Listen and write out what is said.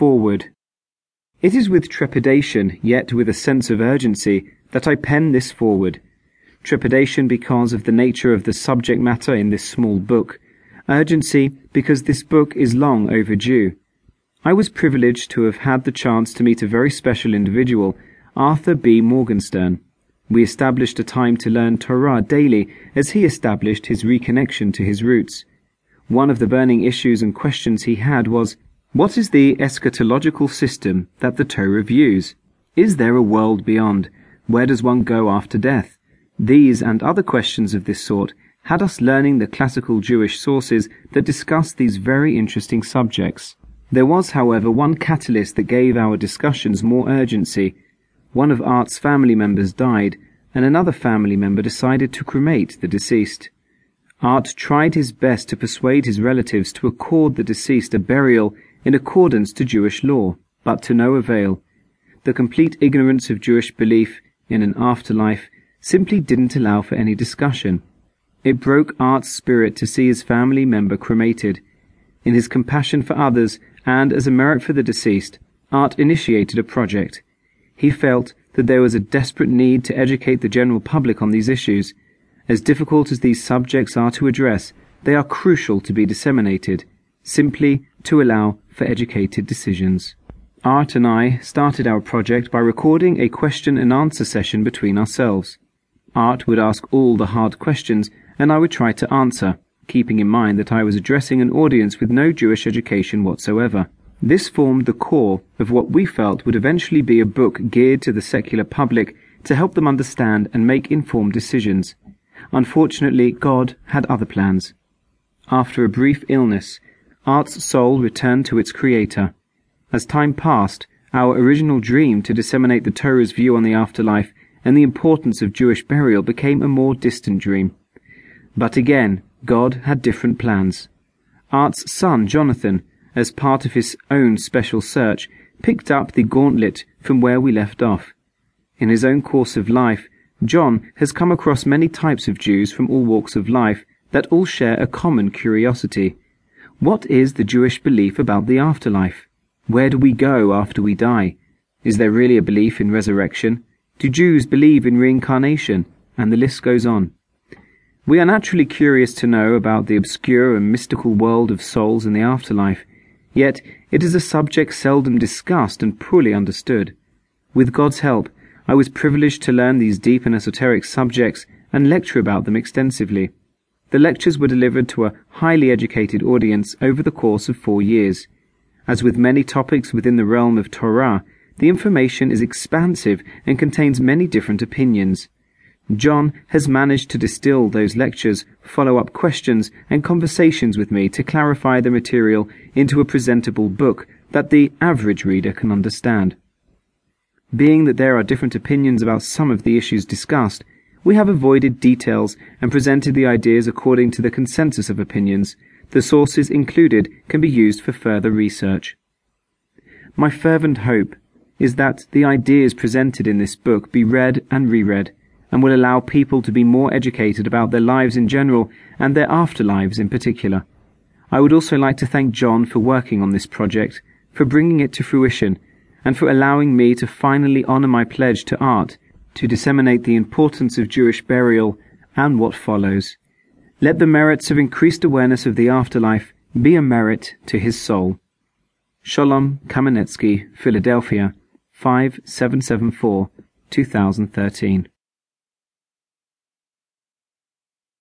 Foreword. It is with trepidation, yet with a sense of urgency, that I pen this foreword. Trepidation because of the nature of the subject matter in this small book. Urgency because this book is long overdue. I was privileged to have had the chance to meet a very special individual, Arthur B. Morgenstern. We established a time to learn Torah daily as he established his reconnection to his roots. One of the burning issues and questions he had was, What is the eschatological system that the Torah views? Is there a world beyond? Where does one go after death? These and other questions of this sort had us learning the classical Jewish sources that discuss these very interesting subjects. There was, however, one catalyst that gave our discussions more urgency. One of Art's family members died, and another family member decided to cremate the deceased. Art tried his best to persuade his relatives to accord the deceased a burial in accordance to Jewish law, but to no avail. The complete ignorance of Jewish belief in an afterlife simply didn't allow for any discussion. It broke Art's spirit to see his family member cremated. In his compassion for others, and as a merit for the deceased, Art initiated a project. He felt that there was a desperate need to educate the general public on these issues. As difficult as these subjects are to address, they are crucial to be disseminated, simply to allow for educated decisions. Art and I started our project by recording a question and answer session between ourselves. Art would ask all the hard questions, and I would try to answer keeping in mind that I was addressing an audience with no Jewish education whatsoever. This formed the core of what we felt would eventually be a book geared to the secular public to help them understand and make informed decisions. Unfortunately, God had other plans. After a brief illness, Art's soul returned to its creator. As time passed, our original dream to disseminate the Torah's view on the afterlife and the importance of Jewish burial became a more distant dream. But again, God had different plans. Art's son, Jonathan, as part of his own special search, picked up the gauntlet from where we left off. In his own course of life, John has come across many types of Jews from all walks of life that all share a common curiosity. What is the Jewish belief about the afterlife? Where do we go after we die? Is there really a belief in resurrection? Do Jews believe in reincarnation? And the list goes on. We are naturally curious to know about the obscure and mystical world of souls in the afterlife, yet it is a subject seldom discussed and poorly understood. With God's help, I was privileged to learn these deep and esoteric subjects and lecture about them extensively. The lectures were delivered to a highly educated audience over the course of four years. As with many topics within the realm of Torah, the information is expansive and contains many different opinions. John has managed to distill those lectures, follow up questions, and conversations with me to clarify the material into a presentable book that the average reader can understand. Being that there are different opinions about some of the issues discussed, we have avoided details and presented the ideas according to the consensus of opinions. The sources included can be used for further research. My fervent hope is that the ideas presented in this book be read and reread and will allow people to be more educated about their lives in general and their afterlives in particular. I would also like to thank John for working on this project, for bringing it to fruition, and for allowing me to finally honor my pledge to art to disseminate the importance of Jewish burial and what follows. Let the merits of increased awareness of the afterlife be a merit to his soul. Sholom Kamenetsky, Philadelphia, 5774, 2013.